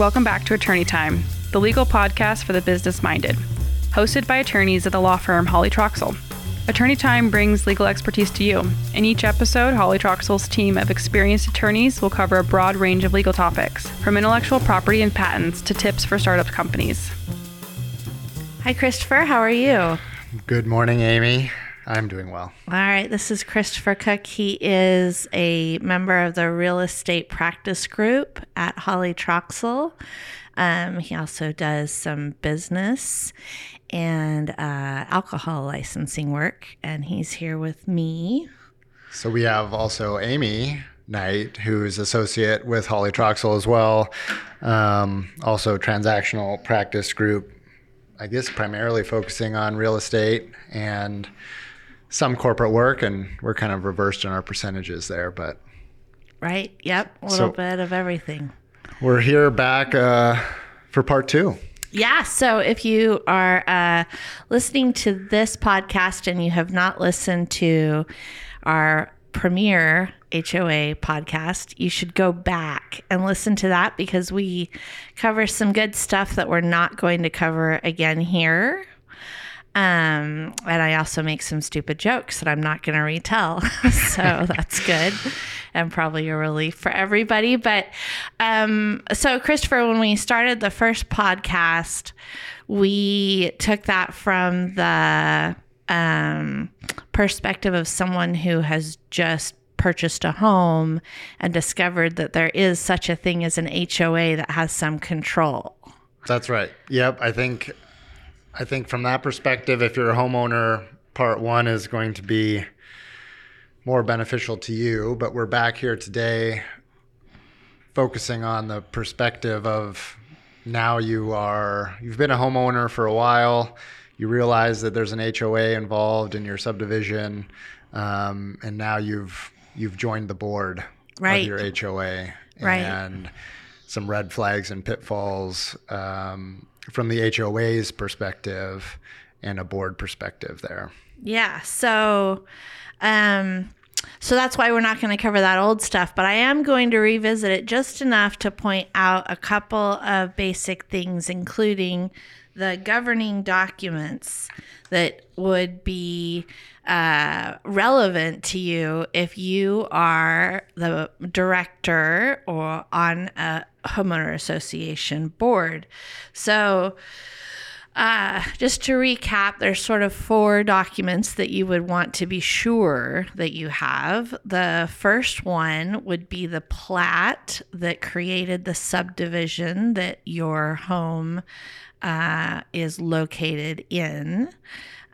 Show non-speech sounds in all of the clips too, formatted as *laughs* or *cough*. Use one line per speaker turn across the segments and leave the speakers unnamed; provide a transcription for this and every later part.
Welcome back to Attorney Time, the legal podcast for the business minded, hosted by attorneys at the law firm Hawley Troxell. Attorney Time brings legal expertise to you. In each episode, Hawley Troxell's team of experienced attorneys will cover a broad range of legal topics, from intellectual property and patents to tips for startup companies.
Hi, Christopher. How are you?
Good morning, Amy. I'm doing well.
All right. This is Christopher Cook. He is a member of the real estate practice group at Hawley Troxell. Um, he also does some business and uh, alcohol licensing work, and he's here with me.
So we have also Amy Knight, who's associate with Hawley Troxell as well. Um, also transactional practice group, I guess primarily focusing on real estate and some corporate work, and we're kind of reversed in our percentages there, but
Right. Yep. A little
So-
bit of everything.
we're here back uh, for part two.
Yeah. So if you are uh, listening to this podcast and you have not listened to our premiere HOA podcast, you should go back and listen to that because we cover some good stuff that we're not going to cover again here. Um, and I also make some stupid jokes that I'm not going to retell. *laughs* so that's good and probably a relief for everybody. But um, so, Christopher, when we started the first podcast, we took that from the um, perspective of someone who has just purchased a home and discovered that there is such a thing as an HOA that has some control.
That's right. Yep. I think I think from that perspective, if you're a homeowner, part one is going to be more beneficial to you. But we're back here today focusing on the perspective of now you are you've been a homeowner for a while. You realize that there's an HOA involved in your subdivision, um, and now you've you've joined the board
Right.
of your HOA,
Right.
and some red flags and pitfalls um, from the HOA's perspective and a board perspective there.
Yeah. So, um, so that's why we're not going to cover that old stuff, but I am going to revisit it just enough to point out a couple of basic things, including the governing documents that would be uh, relevant to you if you are the director or on a homeowner association board. So, uh, just to recap, there's sort of four documents that you would want to be sure that you have. The first one would be the plat that created the subdivision that your home uh, is located in.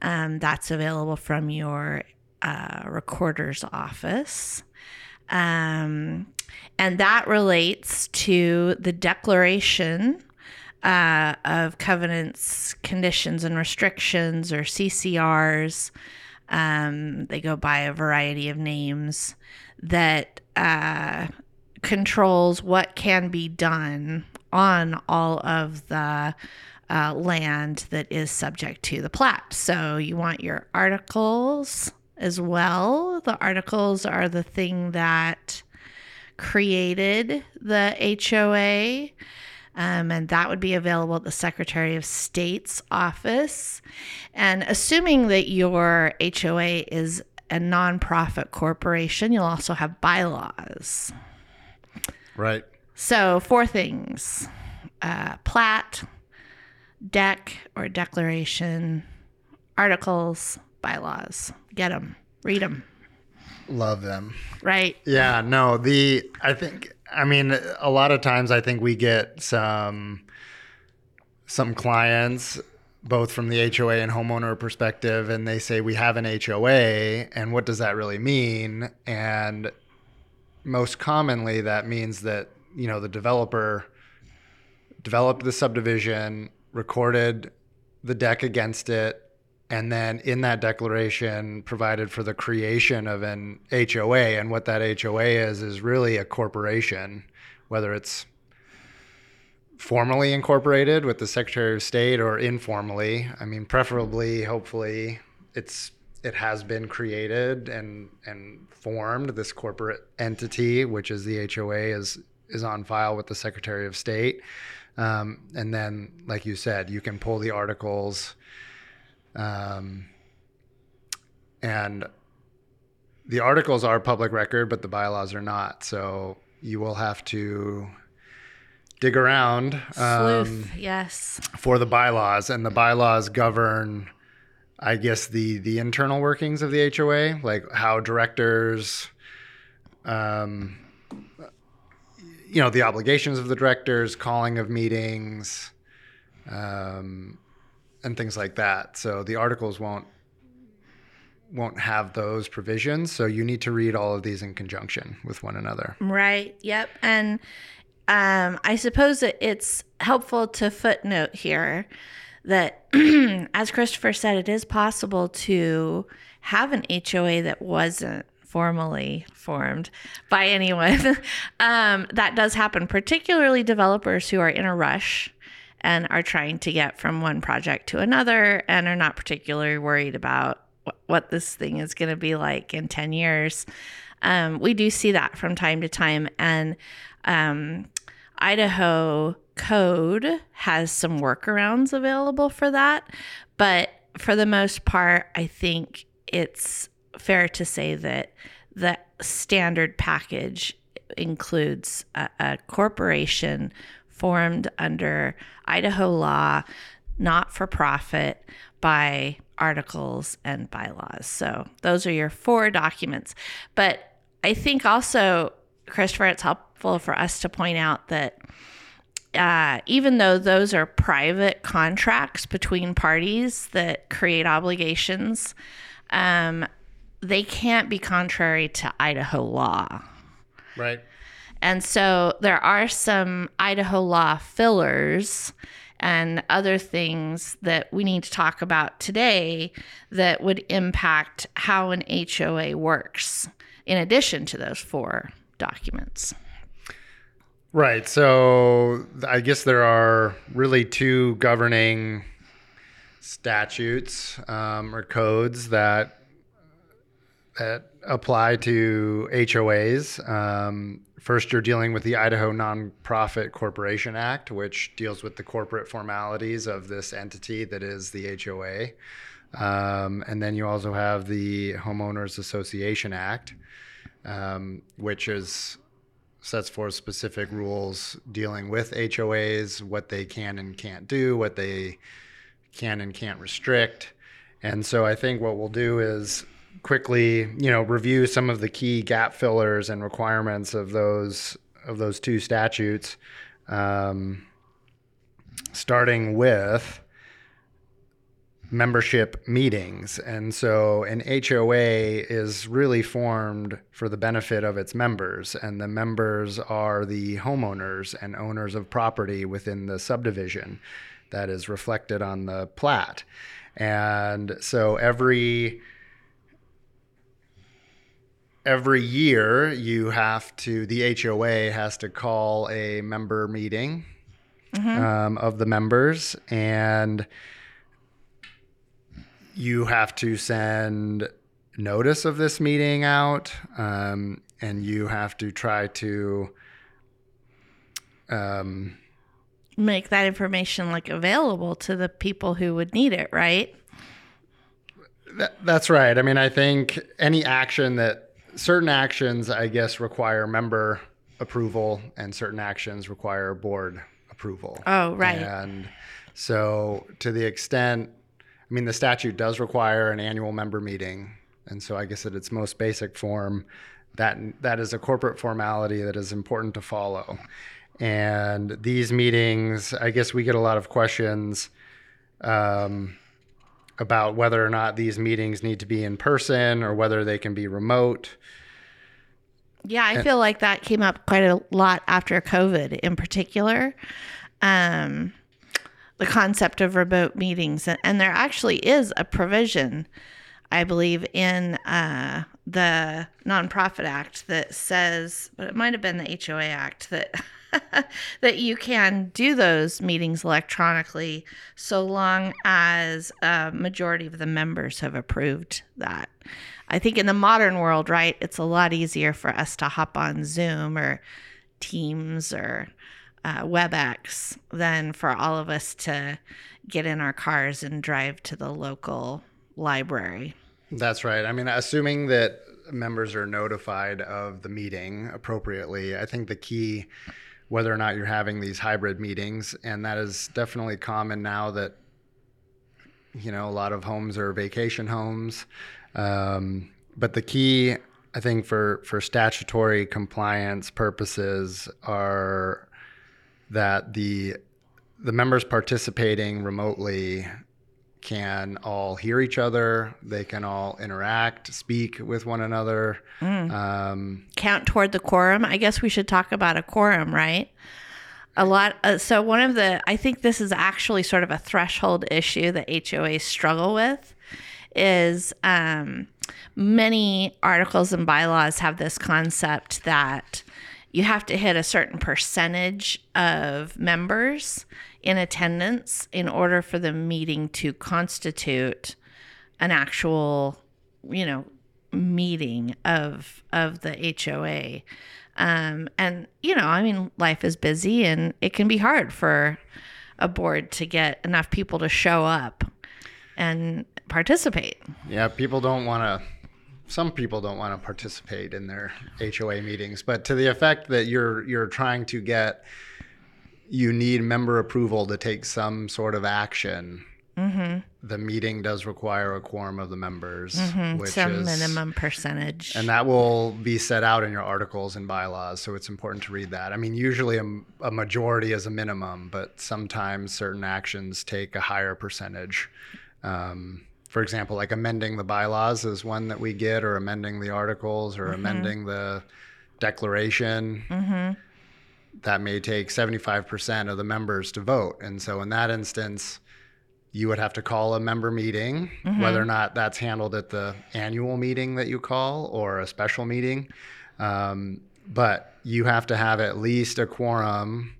Um, that's available from your uh, recorder's office. Um, and that relates to the declaration uh, of covenants, conditions, and restrictions, or CCRs. Um, they go by a variety of names that uh, controls what can be done on all of the uh, land that is subject to the plat. So you want your articles as well. The articles are the thing that created the HOA. Um, and that would be available at the Secretary of State's office. And assuming that your HOA is a nonprofit corporation, you'll also have bylaws.
Right.
So, four things uh, plat, deck or declaration, articles, bylaws. Get them, read them,
Love them.
right?
Yeah, no, the I think I mean a lot of times I think we get some some clients both from the HOA and homeowner perspective and they say we have an HOA and what does that really mean? And most commonly that means that, you know, the developer developed the subdivision, recorded the deck against it, and then in that declaration provided for the creation of an HOA. And what that HOA is is really a corporation, whether it's formally incorporated with the Secretary of State or informally. I mean, preferably, hopefully, it's it has been created and and formed this corporate entity, which is the HOA, is is on file with the Secretary of State. Um, and then, like you said, you can pull the articles. Um, and the articles are public record, but the bylaws are not. So you will have to dig around um,
Sleuth, yes.
for the bylaws, and the bylaws govern, I guess, the the internal workings of the HOA, like how directors, um, you know, the obligations of the directors, calling of meetings, um, and things like that. So the articles won't won't have those provisions. So you need to read all of these in conjunction with one another.
Right. Yep. And um, I suppose that it's helpful to footnote here that, *clears throat* as Christopher said, it is possible to have an HOA that wasn't formally formed by anyone. *laughs* um, that does happen, particularly developers who are in a rush and are trying to get from one project to another and are not particularly worried about wh- what this thing is going to be like in 10 years. Um, we do see that from time to time. And um, Idaho code has some workarounds available for that. But for the most part, I think it's fair to say that the standard package includes a, a corporation formed under Idaho law, not for profit, by articles and bylaws. So those are your four documents. But I think also, Christopher, it's helpful for us to point out that uh, even though those are private contracts between parties that create obligations, um, they can't be contrary to Idaho law.
Right.
And so there are some Idaho law fillers and other things that we need to talk about today that would impact how an HOA works, in addition to those four documents.
Right. So I guess there are really two governing statutes um, or codes that that apply to HOAs. Um, first, you're dealing with the Idaho Nonprofit Corporation Act, which deals with the corporate formalities of this entity that is the HOA. Um, and then you also have the Homeowners Association Act, um, which is sets forth specific rules dealing with HOAs, what they can and can't do, what they can and can't restrict. And so I think what we'll do is quickly, you know, review some of the key gap fillers and requirements of those of those two statutes, um, starting with membership meetings. And so an HOA is really formed for the benefit of its members, and the members are the homeowners and owners of property within the subdivision that is reflected on the plat. And so every every year you have to the HOA has to call a member meeting um, of the members and you have to send notice of this meeting out um, and you have to try to um,
Make that information like available to the people who would need it, right?
That, that's right. I mean, I think any action that certain actions, I guess, require member approval, and certain actions require board approval.
Oh, right.
And so, to the extent, I mean, the statute does require an annual member meeting, and so I guess at its most basic form, that that is a corporate formality that is important to follow. And these meetings, I guess, we get a lot of questions. Um, about whether or not these meetings need to be in person or whether they can be remote.
Yeah, I feel like that came up quite a lot after COVID in particular. Um, the concept of remote meetings. And, and there actually is a provision, I believe, in uh, the Nonprofit Act that says, but it might have been the HOA Act that. *laughs* *laughs* that you can do those meetings electronically so long as a majority of the members have approved that. I think in the modern world, right, it's a lot easier for us to hop on Zoom or Teams or uh, WebEx than for all of us to get in our cars and drive to the local library.
That's right. I mean, assuming that members are notified of the meeting appropriately, I think the key, whether or not you're having these hybrid meetings, and that is definitely common now that, you know, a lot of homes are vacation homes. Um, but the key, I think, for, for statutory compliance purposes are that the the members participating remotely can all hear each other. They can all interact, speak with one another.
Mm.
Um,
Count toward the quorum. I guess we should talk about a quorum, right? A lot. Uh, so one of the, I think this is actually sort of a threshold issue that HOAs struggle with, is um, many articles and bylaws have this concept that you have to hit a certain percentage of members in attendance in order for the meeting to constitute an actual, you know, meeting of of the HOA. Um, and you know, I mean, life is busy, and it can be hard for a board to get enough people to show up and participate.
yeah, people don't want to. Some people don't want to participate in their HOA meetings, but to the effect that you're you're trying to get, you need member approval to take some sort of action. Mm-hmm. The meeting does require a quorum of the members, mm-hmm. which
Some
is
minimum percentage.
And that will be set out in your articles and bylaws. So it's important to read that. I mean, usually a, a majority is a minimum, but sometimes certain actions take a higher percentage. Um, for example, like amending the bylaws is one that we get, or amending the articles, or mm-hmm. amending the declaration. That may take 75% of the members to vote. And so in that instance, you would have to call a member meeting, whether or not that's handled at the annual meeting that you call or a special meeting. Um, but you have to have at least a quorum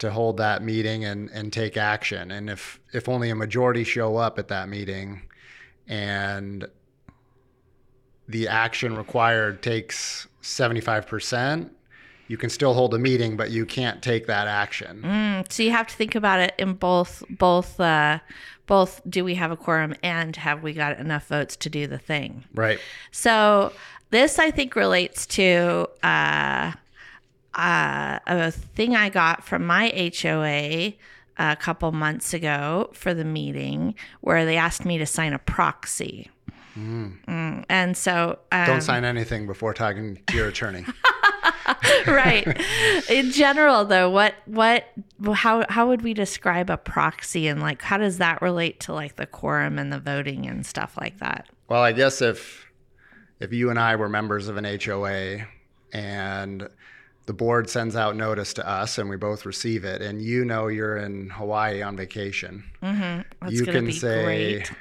to hold that meeting and, and take action. And if, if only a majority show up at that meeting and the action required takes 75%, you can still hold a meeting, but you can't take that action.
Mm, so you have to think about it in both both uh, both. Do we have a quorum and have we got enough votes to do the thing?
Right.
So this I think relates to uh, uh, a thing I got from my HOA a couple months ago for the meeting where they asked me to sign a proxy. Mm, and so um,
Don't sign anything before talking to your attorney. *laughs* *laughs*
right. In general, though, what what how how would we describe a proxy and like how does that relate to like the quorum and the voting and stuff like that?
Well, I guess if if you and I were members of an HOA and the board sends out notice to us and we both receive it and you know you're in Hawaii on vacation. Mm-hmm.
That's
you can
be
say
great.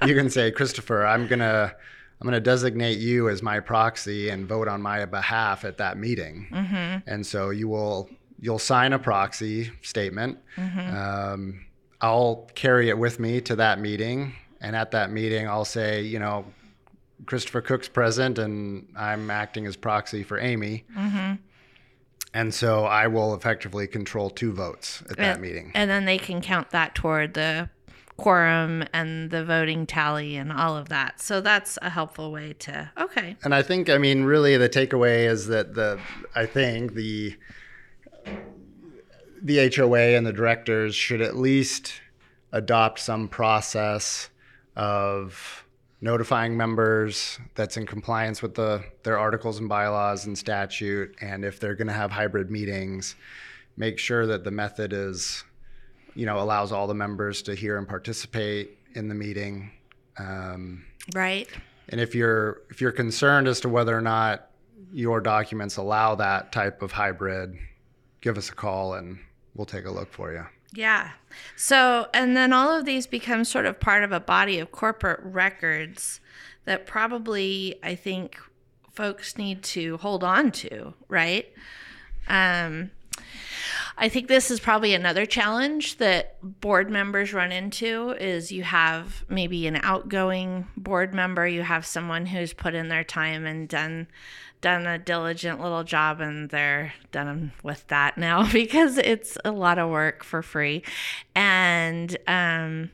*laughs*
you can say Christopher, I'm going to I'm going to designate you as my proxy and vote on my behalf at that meeting.
Mm-hmm.
And so you will you'll sign a proxy statement.
Mm-hmm.
Um, I'll carry it with me to that meeting, and at that meeting, I'll say, you know, Christopher Cook's present, and I'm acting as proxy for Amy.
Mm-hmm.
And so I will effectively control two votes at that
and,
meeting.
And then they can count that toward the quorum and the voting tally and all of that. So that's a helpful way to okay.
And I think, I mean, really, the takeaway is that the, I think the, the HOA and the directors should at least adopt some process of notifying members that's in compliance with the their articles and bylaws and statute. And if they're going to have hybrid meetings, make sure that the method is, you know, allows all the members to hear and participate in the meeting. Um,
Right.
and if you're if you're concerned as to whether or not your documents allow that type of hybrid, give us a call and we'll take a look for you.
Yeah. So, and then all of these become sort of part of a body of corporate records that probably I think folks need to hold on to, right? Um, I think this is probably another challenge that board members run into is you have maybe an outgoing board member, you have someone who's put in their time and done done a diligent little job and they're done with that now *laughs* because it's a lot of work for free. And um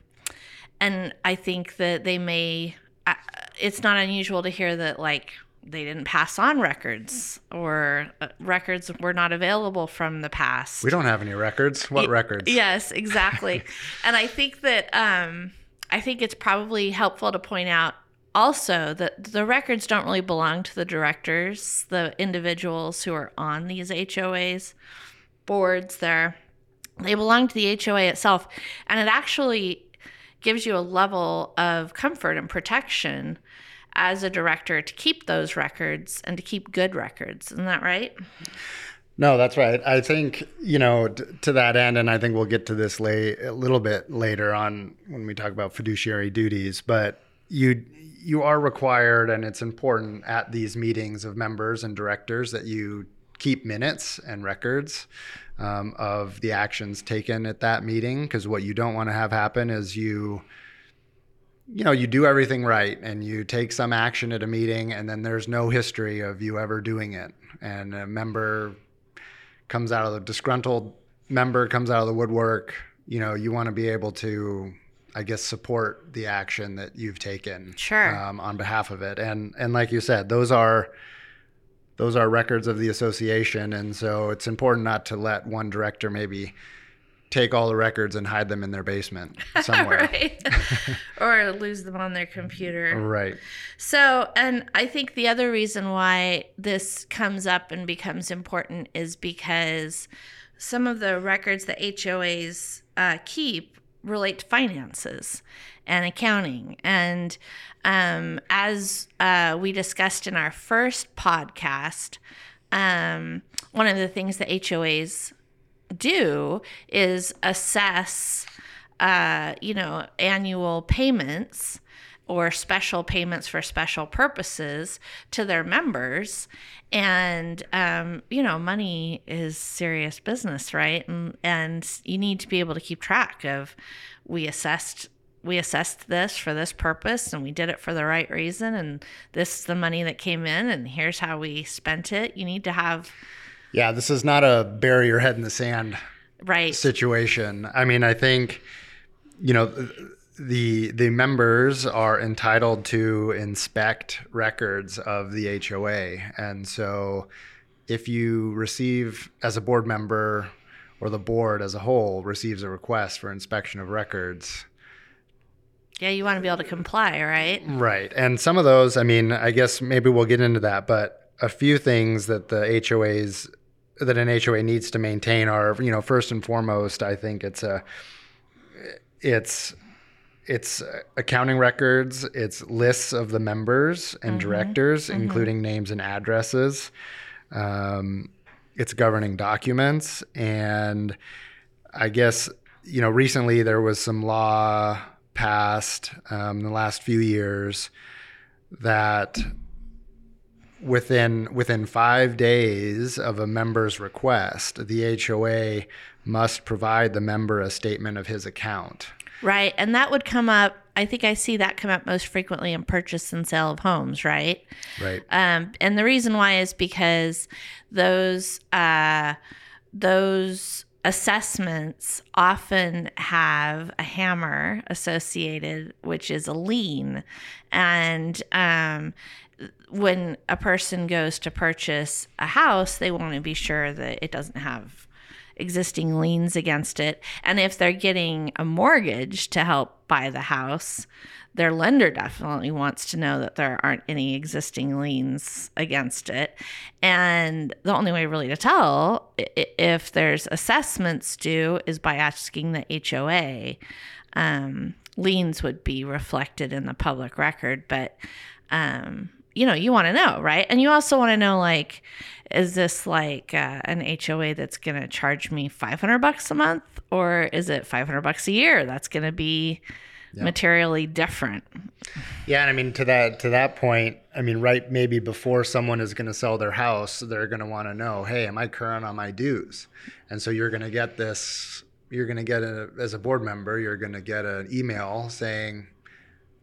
and I think that they may uh, it's not unusual to hear that like they didn't pass on records or uh, records were not available from the past.
We don't have any records. What
Y-
records?
Yes, exactly. *laughs* and I think that um, I think it's probably helpful to point out also that the records don't really belong to the directors, the individuals who are on these HOAs boards. There, they belong to the HOA itself, and it actually gives you a level of comfort and protection as a director to keep those records and to keep good records. Isn't that right?
No, that's right. I think, you know, t- to that end, and I think we'll get to this late, a little bit later on when we talk about fiduciary duties, but you you are required and it's important at these meetings of members and directors that you keep minutes and records um, of the actions taken at that meeting because what you don't want to have happen is you you know you do everything right and you take some action at a meeting and then there's no history of you ever doing it. And a member comes out of the disgruntled member comes out of the woodwork you know you want to be able to i guess support the action that you've taken
Sure.
um, on behalf of it. And and like you said those are those are records of the association. And so it's important not to let one director maybe take all the records and hide them in their basement *laughs* somewhere *laughs*
or lose them on their computer.
right
So, and I think the other reason why this comes up and becomes important is because some of the records that HOAs uh, keep relate to finances and accounting. And um, as uh, we discussed in our first podcast, um, one of the things that HOAs do is assess, uh, you know, annual payments or special payments for special purposes to their members. And, um, you know, money is serious business, right? And, and you need to be able to keep track of we assessed we assessed this for this purpose and we did it for the right reason and this is the money that came in and here's how we spent it you need to have
yeah this is not a bury your head in the sand
right
situation. I mean, I think you know the the members are entitled to inspect records of the HOA, and so if you receive as a board member or the board as a whole receives a request for inspection of records,
yeah you want to be able to comply right
Right. And some of those, I mean, I guess maybe we'll get into that, but a few things that the HOAs that an HOA needs to maintain are, you know, first and foremost, I think it's a it's it's accounting records, it's lists of the members and directors, including names and addresses. Um, it's governing documents, and I guess you know recently there was some law passed um, in the last few years that within within five days of a member's request, the HOA must provide the member a statement of his account.
Right. And that would come up, I think I see that come up most frequently in purchase and sale of homes, right?
Right.
Um, and the reason why is because those uh, those assessments often have a hammer associated, which is a lien, and um, when a person goes to purchase a house, they want to be sure that it doesn't have existing liens against it. And if they're getting a mortgage to help buy the house, their lender definitely wants to know that there aren't any existing liens against it. And the only way really to tell if there's assessments due is by asking the HOA. Um, liens would be reflected in the public record, but um, you know, you want to know, right? And you also want to know, like, is this like uh, an HOA that's going to charge me 500 bucks a month or is it 500 bucks a year? That's going to be materially different.
Yeah, and I mean to that to that point, I mean right maybe before someone is going to sell their house, they're going to want to know, "Hey, am I current on my dues?" And so you're going to get this you're going to get a as a board member, you're going to get an email saying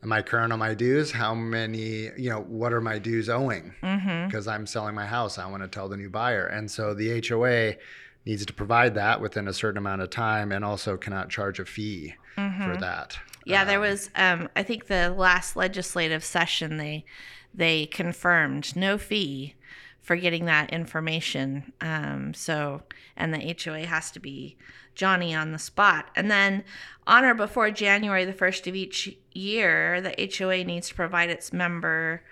am I current on my dues? How many, you know, what are my dues owing?
Mm-hmm.
Because I'm selling my house. I want to tell the new buyer. And so the HOA needs to provide that within a certain amount of time and also cannot charge a fee for that.
Yeah, there
Um,
was. Um, I think the last legislative session they they confirmed no fee for getting that information. Um, so, and the HOA has to be Johnny on the spot, and then on or before January the first of each year, the HOA needs to provide its member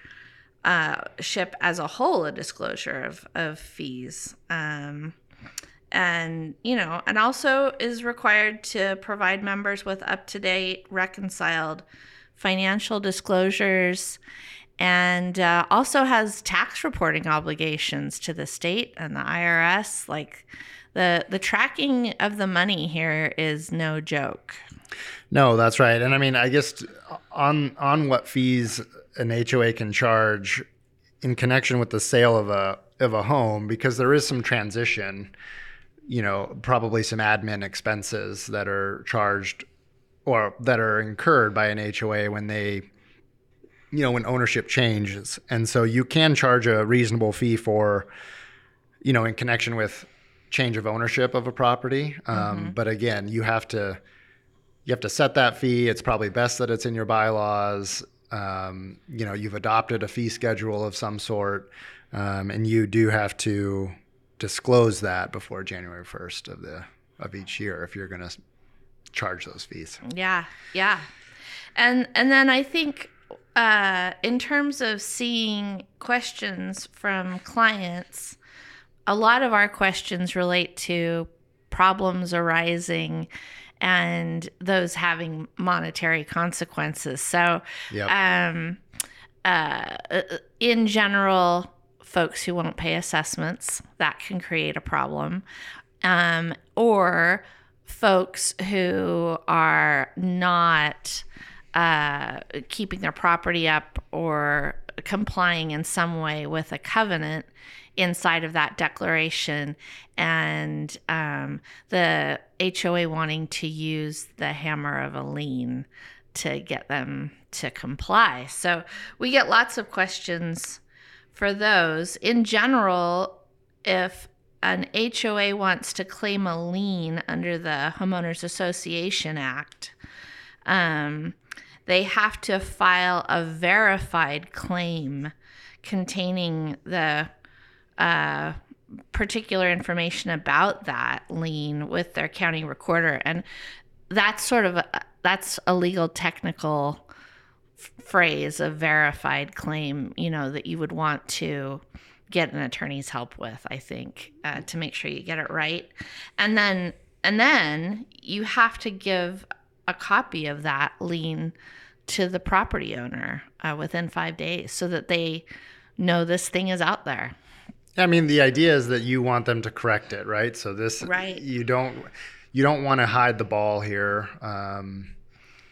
uh, ship as a whole a disclosure of of fees. Um, and you know and also is required to provide members with up-to-date reconciled financial disclosures and uh, also has tax reporting obligations to the state and the irs like the the tracking of the money here is no joke
No, that's right. And I mean, I guess on on what fees an HOA can charge in connection with the sale of a of a home, because there is some transition, you know, probably some admin expenses that are charged or that are incurred by an HOA when they you know, when ownership changes. And so you can charge a reasonable fee for, you know, in connection with change of ownership of a property. Um, But again, you have to you have to set that fee. It's probably best that it's in your bylaws. Um, you know, you've adopted a fee schedule of some sort, um, and you do have to disclose that before January first of the of each year if you're going to charge those fees.
Yeah, yeah. And and then I think uh, in terms of seeing questions from clients, a lot of our questions relate to problems arising and those having monetary consequences. So,
Yep.
um, uh, in general, folks who won't pay assessments that can create a problem, um, or folks who are not uh, keeping their property up or complying in some way with a covenant inside of that declaration and um, the HOA wanting to use the hammer of a lien to get them to comply. So we get lots of questions for those. In general, if an HOA wants to claim a lien under the Homeowners Association Act, um, they have to file a verified claim containing the uh, particular information about that lien with their county recorder, and that's sort of a, that's a legal technical f- phrase, a verified claim. You know that you would want to get an attorney's help with. I think uh, to make sure you get it right, and then and then you have to give a copy of that lien to the property owner uh, within five days so that they know this thing is out there.
I mean, the idea is that you want them to correct it, right? So this,
Right.
You don't, you don't want to hide the ball here um,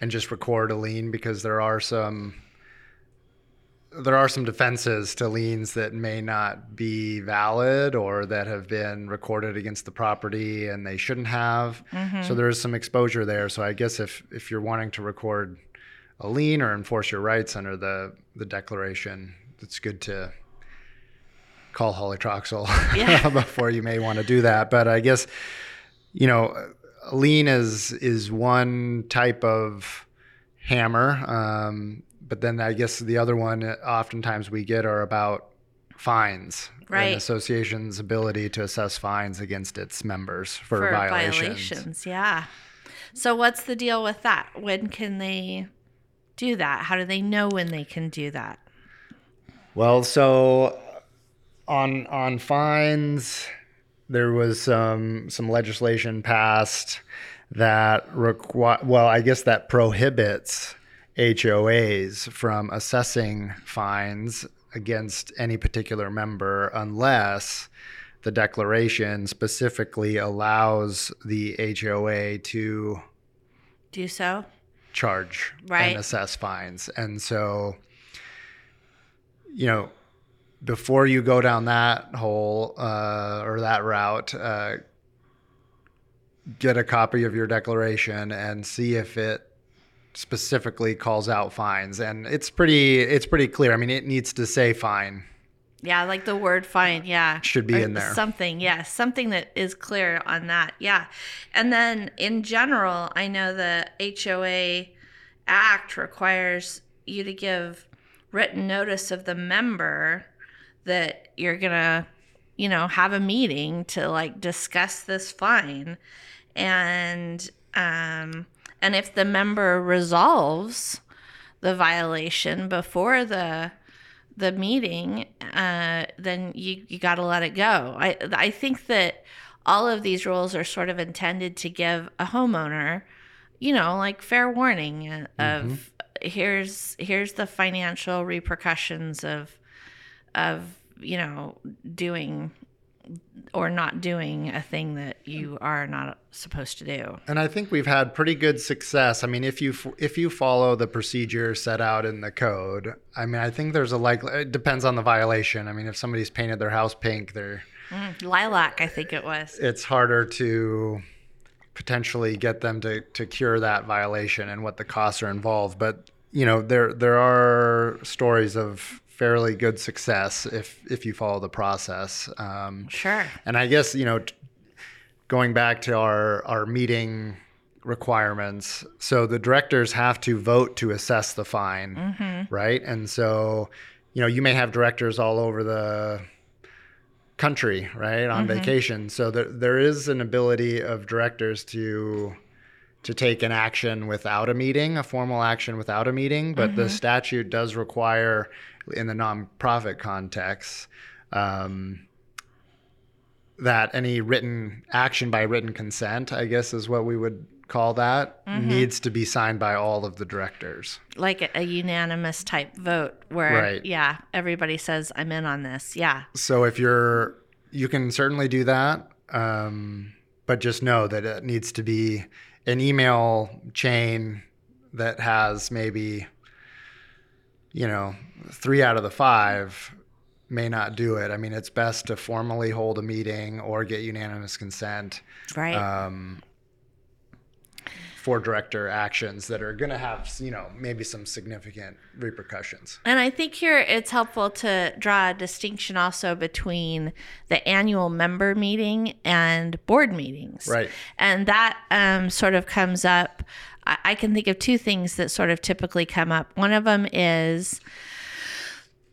and just record a lien because there are some, there are some defenses to liens that may not be valid or that have been recorded against the property and they shouldn't have. So there is some exposure there. So I guess if if you're wanting to record a lien or enforce your rights under the the declaration, it's good to call Hawley Troxell *laughs*
Yeah. *laughs*
before you may want to do that. But I guess you know, a lien is is one type of hammer. Um, but then I guess the other one, oftentimes we get are about fines.
Right.
An association's ability to assess fines against its members for,
for
violations.
violations. Yeah. So what's the deal with that? When can they do that? How do they know when they can do that?
Well, so on on fines, there was some some legislation passed that require. Well, I guess that prohibits HOAs from assessing fines against any particular member unless the declaration specifically allows the HOA to
Do so?
charge
Right.
and assess fines. And so, you know, before you go down that hole uh, or that route, uh, get a copy of your declaration and see if it specifically calls out fines, and it's pretty it's pretty clear. I mean, it needs to say fine.
Yeah, like the word fine. Yeah.
Should be
Or
in there.
Something. Yeah. Something that is clear on that. Yeah. And then in general, I know the HOA Act requires you to give written notice of the member that you're going to, you know, have a meeting to like discuss this fine. And, um, and if the member resolves the violation before the the meeting, uh, then you, you got to let it go. I I think that all of these rules are sort of intended to give a homeowner, you know, like fair warning of here's here's the financial repercussions of of you know doing or not doing a thing that you are not supposed to do.
And I think we've had pretty good success. I mean, if you if you follow the procedure set out in the code, I mean, I think there's a like. It depends on the violation. I mean, if somebody's painted their house pink, they're mm,
Lilac, I think it was.
it's harder to potentially get them to, to cure that violation and what the costs are involved. But you know, there there are stories of fairly good success if if you follow the process. Um,
Sure.
and I guess you know, t- going back to our our meeting requirements, so the directors have to vote to assess the fine, mm-hmm. right? And so, you know, you may have directors all over the country, right, on mm-hmm. vacation. So there there is an ability of directors to to take an action without a meeting, a formal action without a meeting, but the mm-hmm. statute does require, in the nonprofit context, um, that any written action by written consent, I guess is what we would call that, needs to be signed by all of the directors.
Like a, a unanimous type vote where,
Right.
yeah, everybody says, I'm in on this. Yeah.
So if you're, you can certainly do that, um, but just know that it needs to be an email chain that has maybe, you know, three out of the five may not do it. I mean, it's best to formally hold a meeting or get unanimous consent
Right.
um, for director actions that are going to have, you know, maybe some significant repercussions.
And I think here it's helpful to draw a distinction also between the annual member meeting and board meetings.
Right.
And that um, sort of comes up. I, I can think of two things that sort of typically come up. One of them is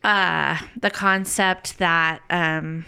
uh, the concept that, um,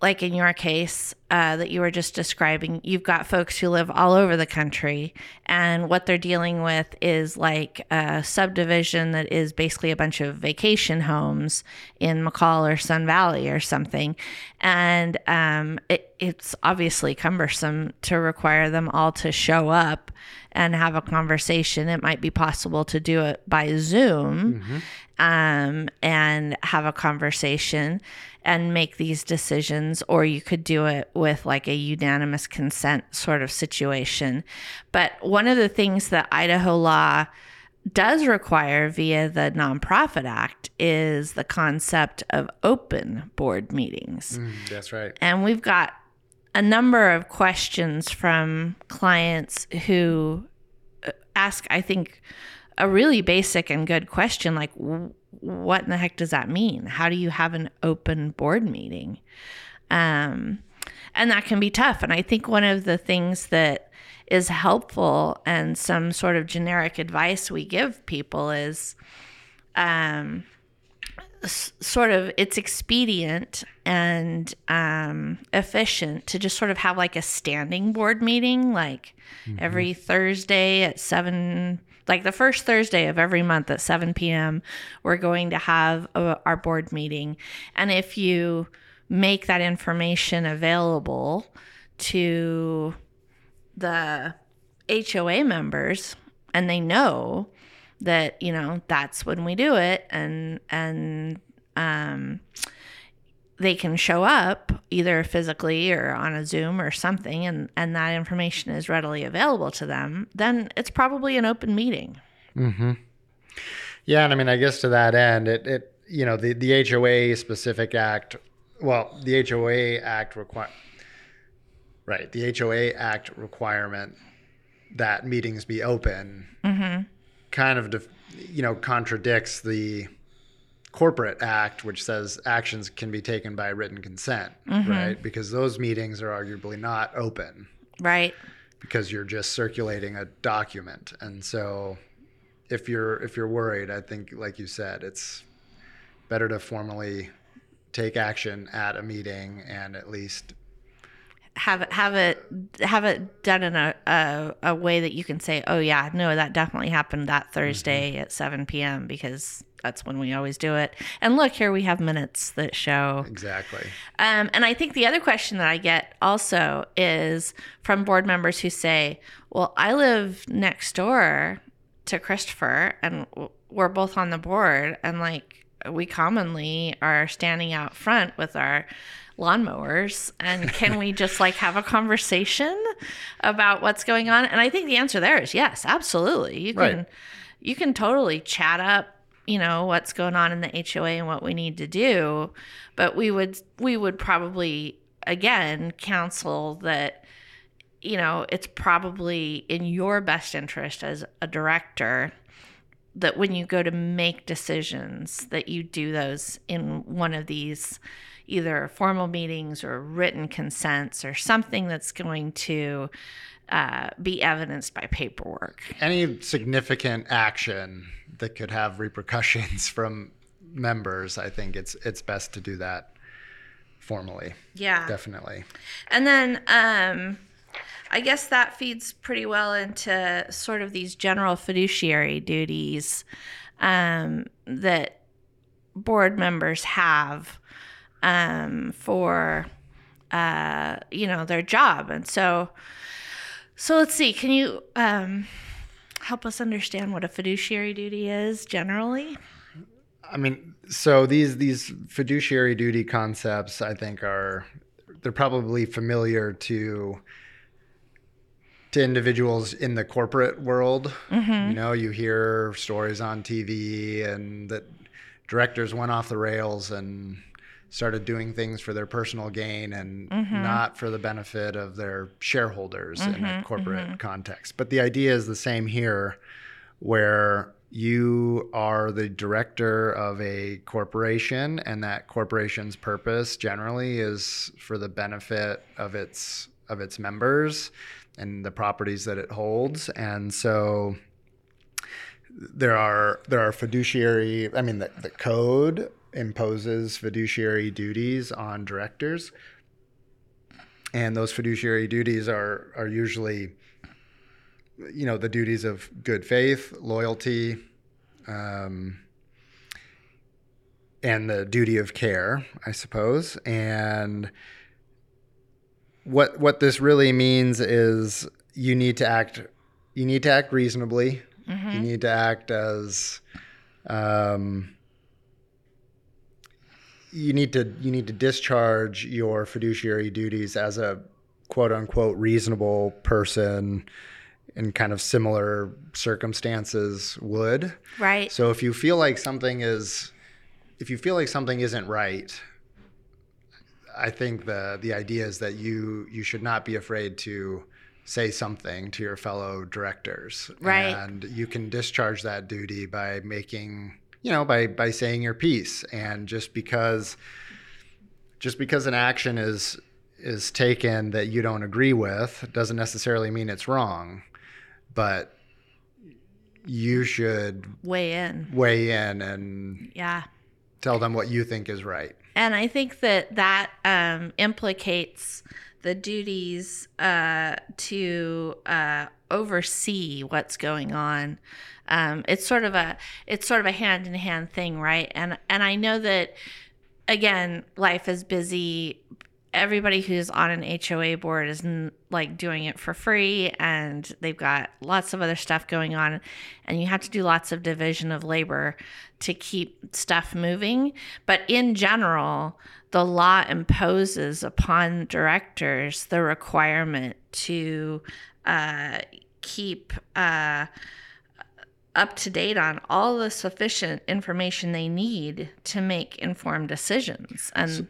like in your case uh, that you were just describing, you've got folks who live all over the country, and what they're dealing with is like a subdivision that is basically a bunch of vacation homes in McCall or Sun Valley or something. And um, it, it's obviously cumbersome to require them all to show up and have a conversation. It might be possible to do it by Zoom um, and have a conversation and make these decisions, or you could do it with like a unanimous consent sort of situation. But one of the things that Idaho law does require via the Nonprofit Act is the concept of open board meetings.
That's right.
And we've got a number of questions from clients who uh, ask, I think, a really basic and good question like, what in the heck does that mean? How do you have an open board meeting? Um, and that can be tough. And I think one of the things that is helpful and some sort of generic advice we give people is um, sort of it's expedient and um, efficient to just sort of have like a standing board meeting like every thursday at 7 like the first thursday of every month at 7 p.m we're going to have a, our board meeting. And if you make that information available to the HOA members and they know that you know that's when we do it. And and um they can show up either physically or on a zoom or something and and that information is readily available to them then it's probably an open meeting. Mhm.
Yeah, and I mean, I guess to that end, it, it you know, the, the HOA specific act, well, the HOA act require, right, the HOA act requirement that meetings be open kind of you know contradicts the corporate act which says actions can be taken by written consent mm-hmm. right? Because those meetings are arguably not open.
Right.
because you're just circulating a document. And so if you're if you're worried i think like you said it's better to formally take action at a meeting and at least
have it have it have it done in a, a a way that you can say, oh yeah, no, that definitely happened that Thursday at seven p.m. because that's when we always do it. And look, here we have minutes that show.
exactly
Um, and I think the other question that I get also is from board members who say, well, I live next door to Christopher and we're both on the board and like we commonly are standing out front with our lawnmowers and can we just like have a conversation about what's going on? And i think the answer there is yes absolutely. You can
Right.
you can totally chat up you know what's going on in the HOA and what we need to do. But we would we would probably again counsel that you know it's probably in your best interest as a director that when you go to make decisions that you do those in one of these either formal meetings or written consents or something that's going to uh, be evidenced by paperwork.
Any significant action that could have repercussions *laughs* from members i think it's it's best to do that formally.
Yeah.
Definitely.
And then um, I guess that feeds pretty well into sort of these general fiduciary duties um, that board members have um, for uh, you know their job. And so, so let's see. Can you um, help us understand what a fiduciary duty is generally?
I mean, so these these fiduciary duty concepts, I think, are they're probably familiar to to individuals in the corporate world. You know, you hear stories on TV and that directors went off the rails and started doing things for their personal gain and mm-hmm. not for the benefit of their shareholders in a mm-hmm. corporate mm-hmm. context. But the idea is the same here where you are the director of a corporation and that corporation's purpose generally is for the benefit of its of its members and the properties that it holds. And so there are there are fiduciary i mean the, the code imposes fiduciary duties on directors. And those fiduciary duties are are usually you know the duties of good faith loyalty um, and the duty of care i suppose. And what what this really means is you need to act you need to act reasonably. You need to act as um, you need to you need to discharge your fiduciary duties as a quote unquote reasonable person in kind of similar circumstances would.
Right.
So if you feel like something is if you feel like something isn't right, I think the the idea is that you you should not be afraid to say something to your fellow directors.
Right.
And you can discharge that duty by making you know by by saying your piece and just because just because an action is is taken that you don't agree with doesn't necessarily mean it's wrong but you should
Weigh in.
weigh in and
Yeah.
tell them what you think is right
And I think that that um, implicates the duties uh, to uh, oversee what's going on. Um, it's sort of a it's sort of a hand in hand thing, right? And and I know that again, life is busy. Everybody who's on an HOA board is like doing it for free, and they've got lots of other stuff going on, and you have to do lots of division of labor to keep stuff moving. But in general, the law imposes upon directors the requirement to uh, keep. Uh, up to date on all the sufficient information they need to make informed decisions. And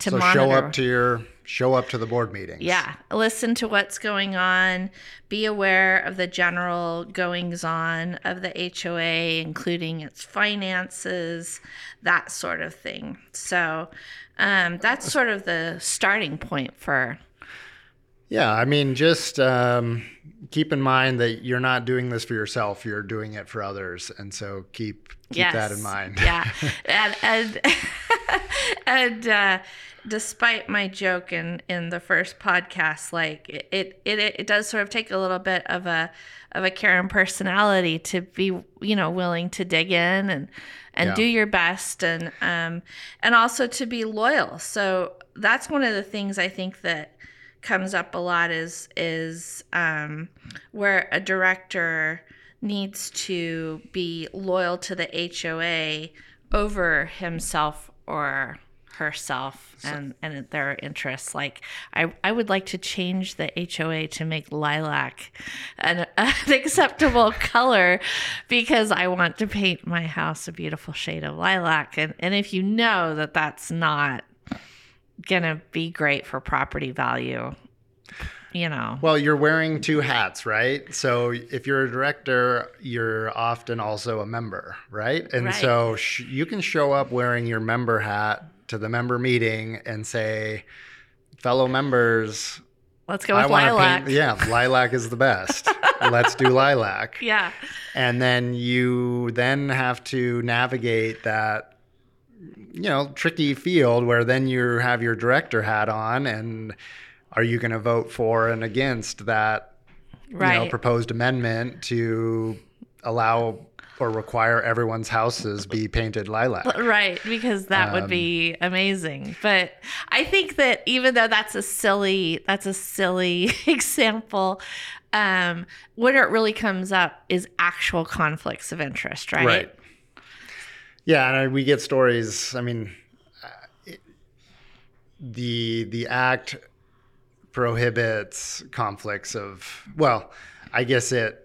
to
so
monitor.
show up to your show up to the board meetings.
Yeah, listen to what's going on. Be aware of the general goings on of the HOA, including its finances, that sort of thing. So um, that's sort of the starting point for.
Yeah, I mean, just um, keep in mind that you're not doing this for yourself; you're doing it for others, and so keep keep
yes.
that in mind.
yeah, and and *laughs* and uh, despite my joke in in the first podcast, like it, it it it does sort of take a little bit of a of a Karen personality to be you know willing to dig in and and
Yeah.
do your best and um and also to be loyal. So that's one of the things I think that comes up a lot is is um, where a director needs to be loyal to the HOA over himself or herself and, and their interests. Like I, I would like to change the HOA to make lilac an, *laughs* an acceptable color because I want to paint my house a beautiful shade of lilac. And, and if you know that that's not gonna be great for property value, you know.
Well, you're wearing two hats, right? So if you're a director, you're often also a member, right? And
Right.
so sh- you can show up wearing your member hat to the member meeting and say, fellow members,
Let's go with lilac.
paint. Yeah, lilac is the best. *laughs* Let's do lilac.
Yeah.
And then you then have to navigate that you know tricky field where then you have your director hat on and are you going to vote for and against that you know
Right.
proposed amendment to allow or require everyone's houses be painted lilac
Right, because that
Um,
would be amazing. But I think that even though that's a silly that's a silly *laughs* example, um, where it really comes up is actual conflicts of interest, right?
Right. Yeah, and I- we get stories. I mean, uh, the the act prohibits conflicts of well, I guess it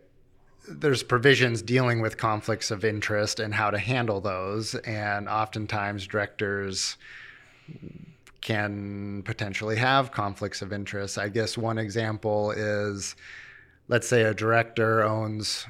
there's provisions dealing with conflicts of interest and how to handle those, and oftentimes directors can potentially have conflicts of interest. I guess one example is let's say a director owns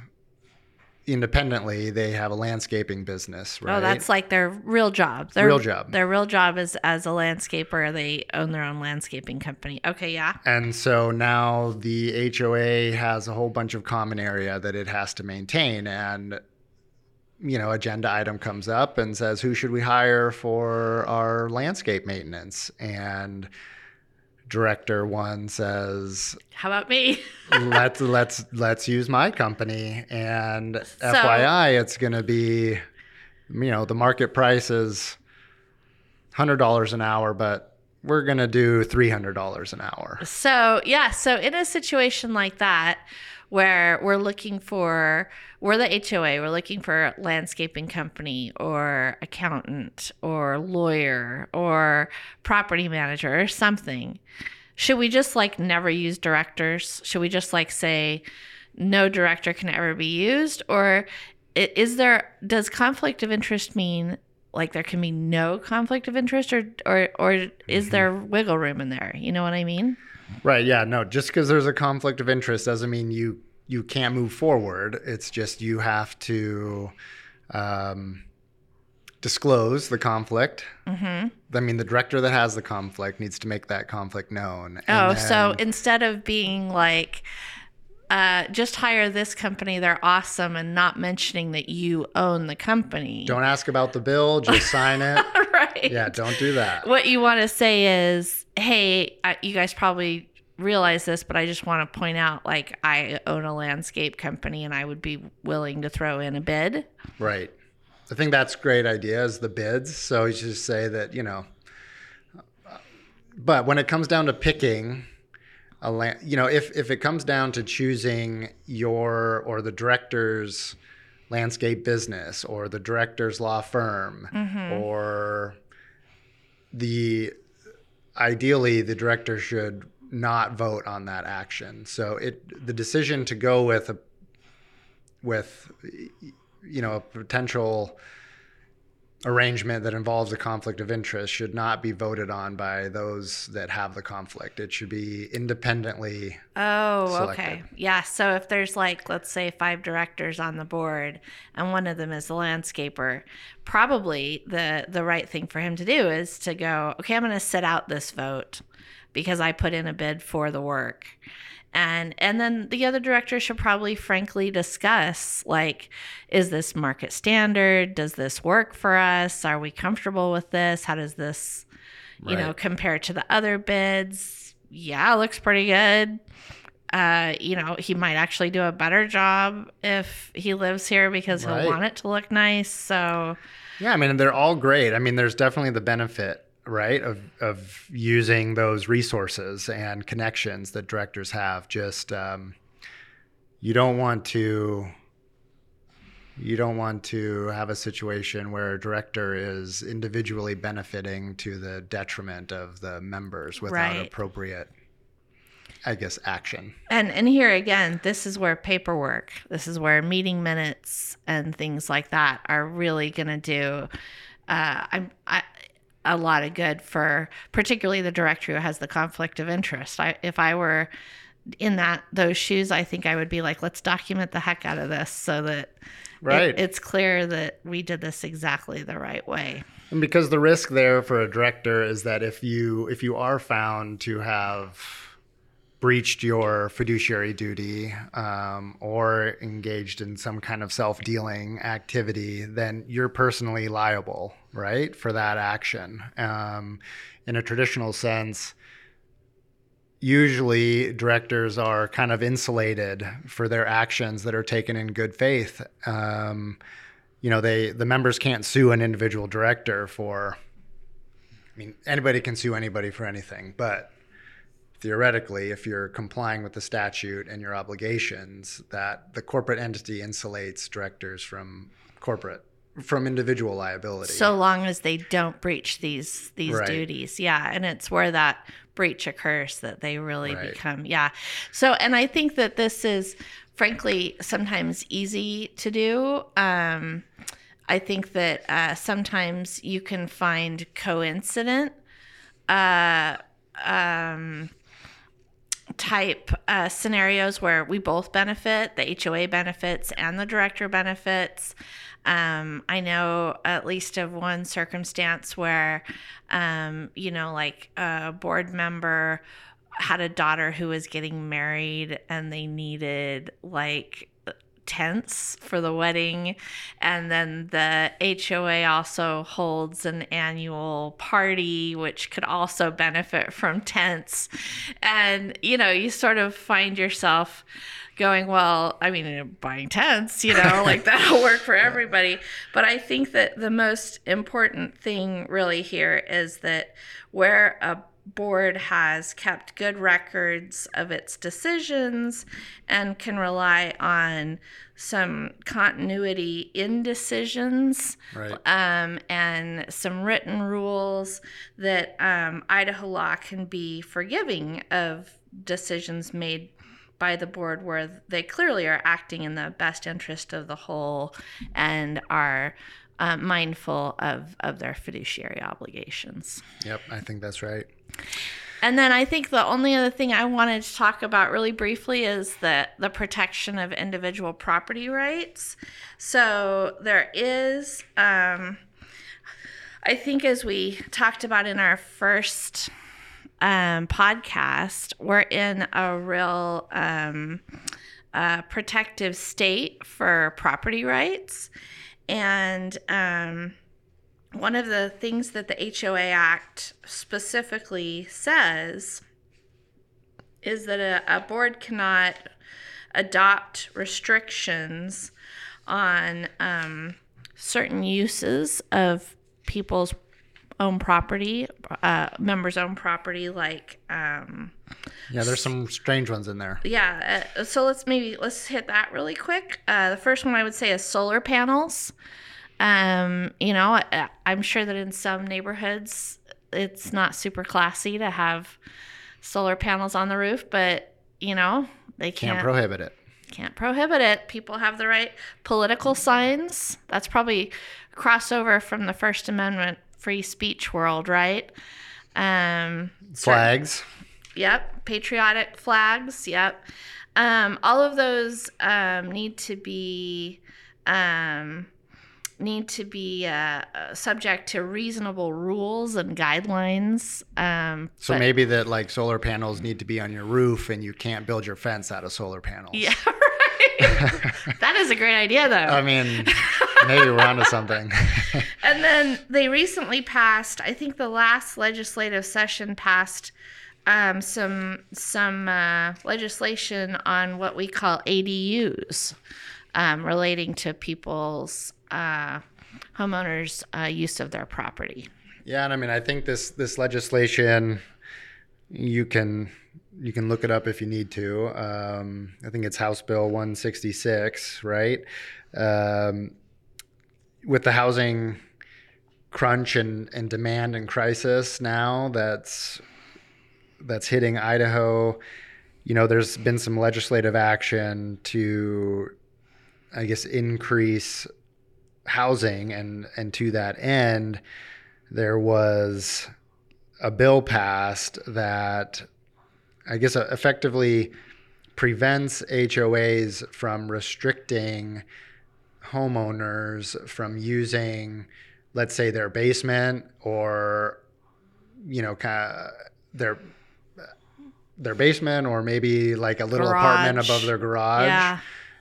independently they have a landscaping business oh, right
Oh, that's like their real job. Their
Real job.
Their real job is as a landscaper. They own their own landscaping company. Okay, yeah.
and so now the HOA has a whole bunch of common area that it has to maintain and you know agenda item comes up and says who should we hire for our landscape maintenance and director one says
How about me? *laughs*
let's let's let's use my company and FYI it's going to be you know the market price is $100 an hour but we're going to do $300 an hour.
So, yeah, so in a situation like that, where we're looking for, we're the HOA, we're looking for landscaping company or accountant or lawyer or property manager or something. Should we just like never use directors? Should we just like say no director can ever be used? Or is there, does conflict of interest mean like there can be no conflict of interest or or or is mm-hmm. there wiggle room in there you know what i mean
Right, yeah, no, just because there's a conflict of interest doesn't mean you you can't move forward. It's just you have to um, disclose the conflict. Mm-hmm. I mean, the director that has the conflict needs to make that conflict known.
oh
And
so instead of being like uh, just hire this company they're awesome and not mentioning that you own the company
don't ask about the bill, just sign it. *laughs*
right
Yeah, don't do that.
what you want to say is hey I, you guys probably realize this but i just want to point out like i own a landscape company and i would be willing to throw in a bid
Right. I think that's a great idea is the bids. So you just say that, you know, uh, but when it comes down to picking a land, you know, if, if it comes down to choosing your or the director's landscape business or the director's law firm mm-hmm. or the ideally the director should not vote on that action. So it the decision to go with a with you know a potential arrangement that involves a conflict of interest should not be voted on by those that have the conflict. It should be independently.
Oh,
selected.
okay. Yeah. So if there's like, let's say, five directors on the board, and one of them is the landscaper, probably the the right thing for him to do is to go, okay, I'm going to sit out this vote because I put in a bid for the work. And and then the other director should probably frankly discuss like is this market standard? Does this work for us? Are we comfortable with this? How does this you know compare to the other bids? Yeah, it looks pretty good. Uh, you know, he might actually do a better job if he lives here because he'll want it to look nice. So,
Yeah, I mean, they're all great. I mean, there's definitely the benefit, right, of of using those resources and connections that directors have. Just um, you don't want to you don't want to have a situation where a director is individually benefiting to the detriment of the members without
Right.
appropriate, I guess, action.
And and here again, this is where paperwork, this is where meeting minutes and things like that are really going to do uh, I'm I, a lot of good for particularly the director who has the conflict of interest. I if I were in that those shoes, I think I would be like, let's document the heck out of this so that it-
Right.
it's clear that we did this exactly the right way.
And because the risk there for a director is that if you if you are found to have breached your fiduciary duty um, or engaged in some kind of self-dealing activity, then you're personally liable, right, for that action. Um, in a traditional sense, usually directors are kind of insulated for their actions that are taken in good faith. Um, you know, they the members can't sue an individual director for. I mean, anybody can sue anybody for anything, but theoretically, if you're complying with the statute and your obligations, that the corporate entity insulates directors from corporate from individual liability.
So long as they don't breach these these
Right.
duties. Yeah, and it's where that breach occurs that they really
Right.
become yeah. So and I think that this is frankly sometimes easy to do. Um I think that uh, sometimes you can find coincident uh, um, type uh, scenarios where we both benefit, the HOA benefits and the director benefits. Um, I know at least of one circumstance where, um, you know, like a board member had a daughter who was getting married and they needed like tents for the wedding. And then the HOA also holds an annual party which could also benefit from tents. And you know you sort of find yourself going well i mean buying tents you know *laughs* like that'll work for everybody but i think that the most important thing really here is that where a board has kept good records of its decisions and can rely on some continuity in decisions
right.
um, and some written rules that um, Idaho law can be forgiving of decisions made by the board where they clearly are acting in the best interest of the whole and are uh, mindful of, of their fiduciary obligations.
Yep, I think that's right.
And then I think the only other thing I wanted to talk about really briefly is the the protection of individual property rights. So there is, um, I think, as we talked about in our first um, podcast, we're in a real um, uh, protective state for property rights, and um, one of the things that the HOA Act specifically says is that a, a board cannot adopt restrictions on um, certain uses of people's own property, uh, members' own property, like um,
Yeah, there's some strange ones in there.
yeah. Uh, so let's maybe let's hit that really quick. Uh, the first one I would say is solar panels. Um, you know, I, I'm sure that in some neighborhoods it's not super classy to have solar panels on the roof, but you know they
Can't
can't.
prohibit it.
can't prohibit it. People have the right. Political signs. That's probably crossover from the First Amendment free speech world, right? Um,
Flags.
Yep. Patriotic flags. Yep. Um, all of those um, need to be um, need to be uh, uh, subject to reasonable rules and guidelines. Um,
So
but-
maybe that like solar panels need to be on your roof and you can't build your fence out of solar panels.
Yeah, *laughs* right. that is a great idea, though.
I mean, *laughs* maybe we're onto something. *laughs*
And then they recently passed, I think the last legislative session passed um, some some uh, legislation on what we call ADUs um, relating to people's uh, homeowners' uh, use of their property.
yeah, and I mean, I think this this legislation, you can you can look it up if you need to. Um, I think it's House Bill 166, right? Um, with the housing crunch and, and demand and crisis now that's that's hitting Idaho. You know, there's been some legislative action to, I guess, increase housing, and and to that end, there was a bill passed that, I guess, effectively prevents HOAs from restricting homeowners from using, let's say, their basement or, you know, kind of their their basement or maybe like a little apartment above their garage
Yeah.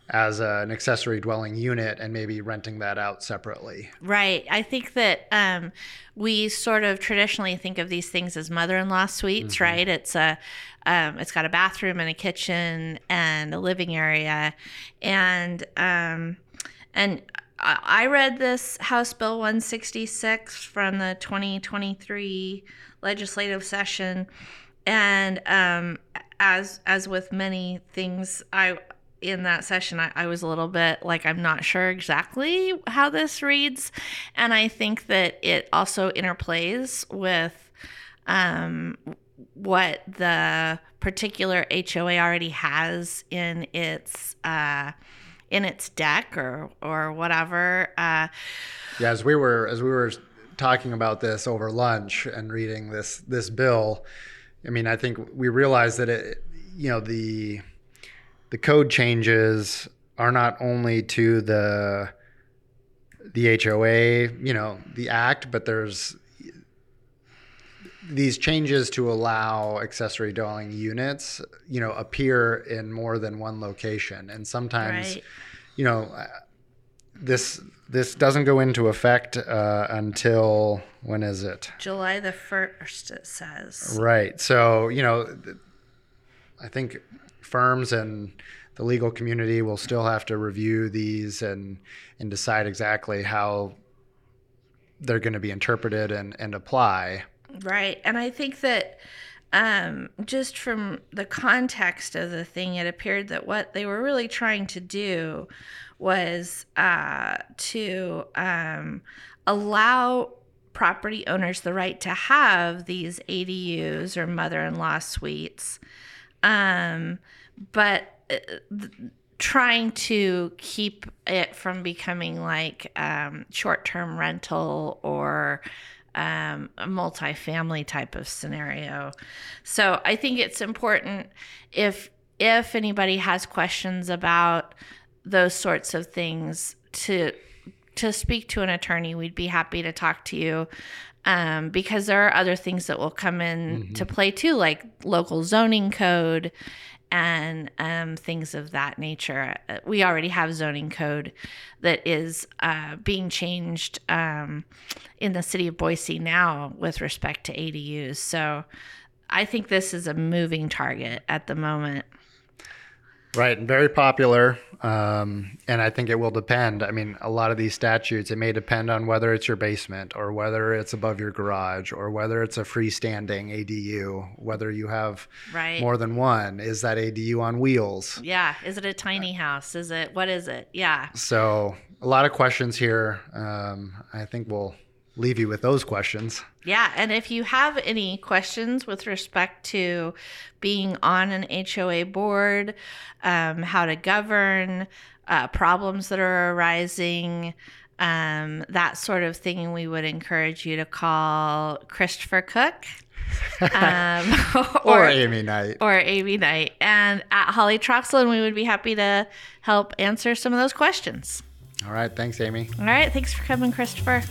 as a, an accessory dwelling unit and maybe renting that out separately.
Right. I think that um, we sort of traditionally think of these things as mother-in-law suites, right? It's a, um, it's got a bathroom and a kitchen and a living area, and um, and I read this House Bill 166 from the 2023 legislative session, and um, as as with many things, I in that session, I, I was a little bit like, I'm not sure exactly how this reads. And I think that it also interplays with um, what the particular HOA already has in its. Uh, in its deck or or whatever uh,
Yeah, as we were as we were talking about this over lunch and reading this this bill, I mean, I think we realized that it, you know, the the code changes are not only to the the HOA, you know, the act, but there's these changes to allow accessory dwelling units, you know, appear in more than one location, and sometimes,
right
you know, uh, this this doesn't go into effect uh, until when is it?
july the 1st it says
Right. So, you know, I think firms and the legal community will still have to review these and and decide exactly how they're going to be interpreted and, and apply.
Right. And I think that um, just from the context of the thing, it appeared that what they were really trying to do was uh, to um, allow property owners the right to have these ADUs or mother in law suites. Um, but uh, trying to keep it from becoming like um, short-term rental or um, a multi-family type of scenario. So I think it's important if if anybody has questions about those sorts of things to to speak to an attorney. We'd be happy to talk to you. Um, because there are other things that will come in to play too, like local zoning code and um, things of that nature. We already have zoning code that is uh, being changed um, in the city of Boise now with respect to ADUs. So I think this is a moving target at the moment.
Right, and very popular. Um, and I think it will depend. I mean, a lot of these statutes, it may depend on whether it's your basement or whether it's above your garage or whether it's a freestanding ADU, whether you have
Right.
more than one. Is that ADU on wheels?
Yeah. Is it a tiny house? Is it, what is it? Yeah.
So, a lot of questions here. Um, I think we'll leave you with those questions.
Yeah, and if you have any questions with respect to being on an HOA board, um, how to govern, uh, problems that are arising, um, that sort of thing, we would encourage you to call Christopher Cook. um, *laughs* *laughs*
Or, Amy Knight.
or Amy Knight and at Hawley Troxell, and we would be happy to help answer some of those questions.
All right. Thanks, Amy.
All right, thanks for coming, Christopher.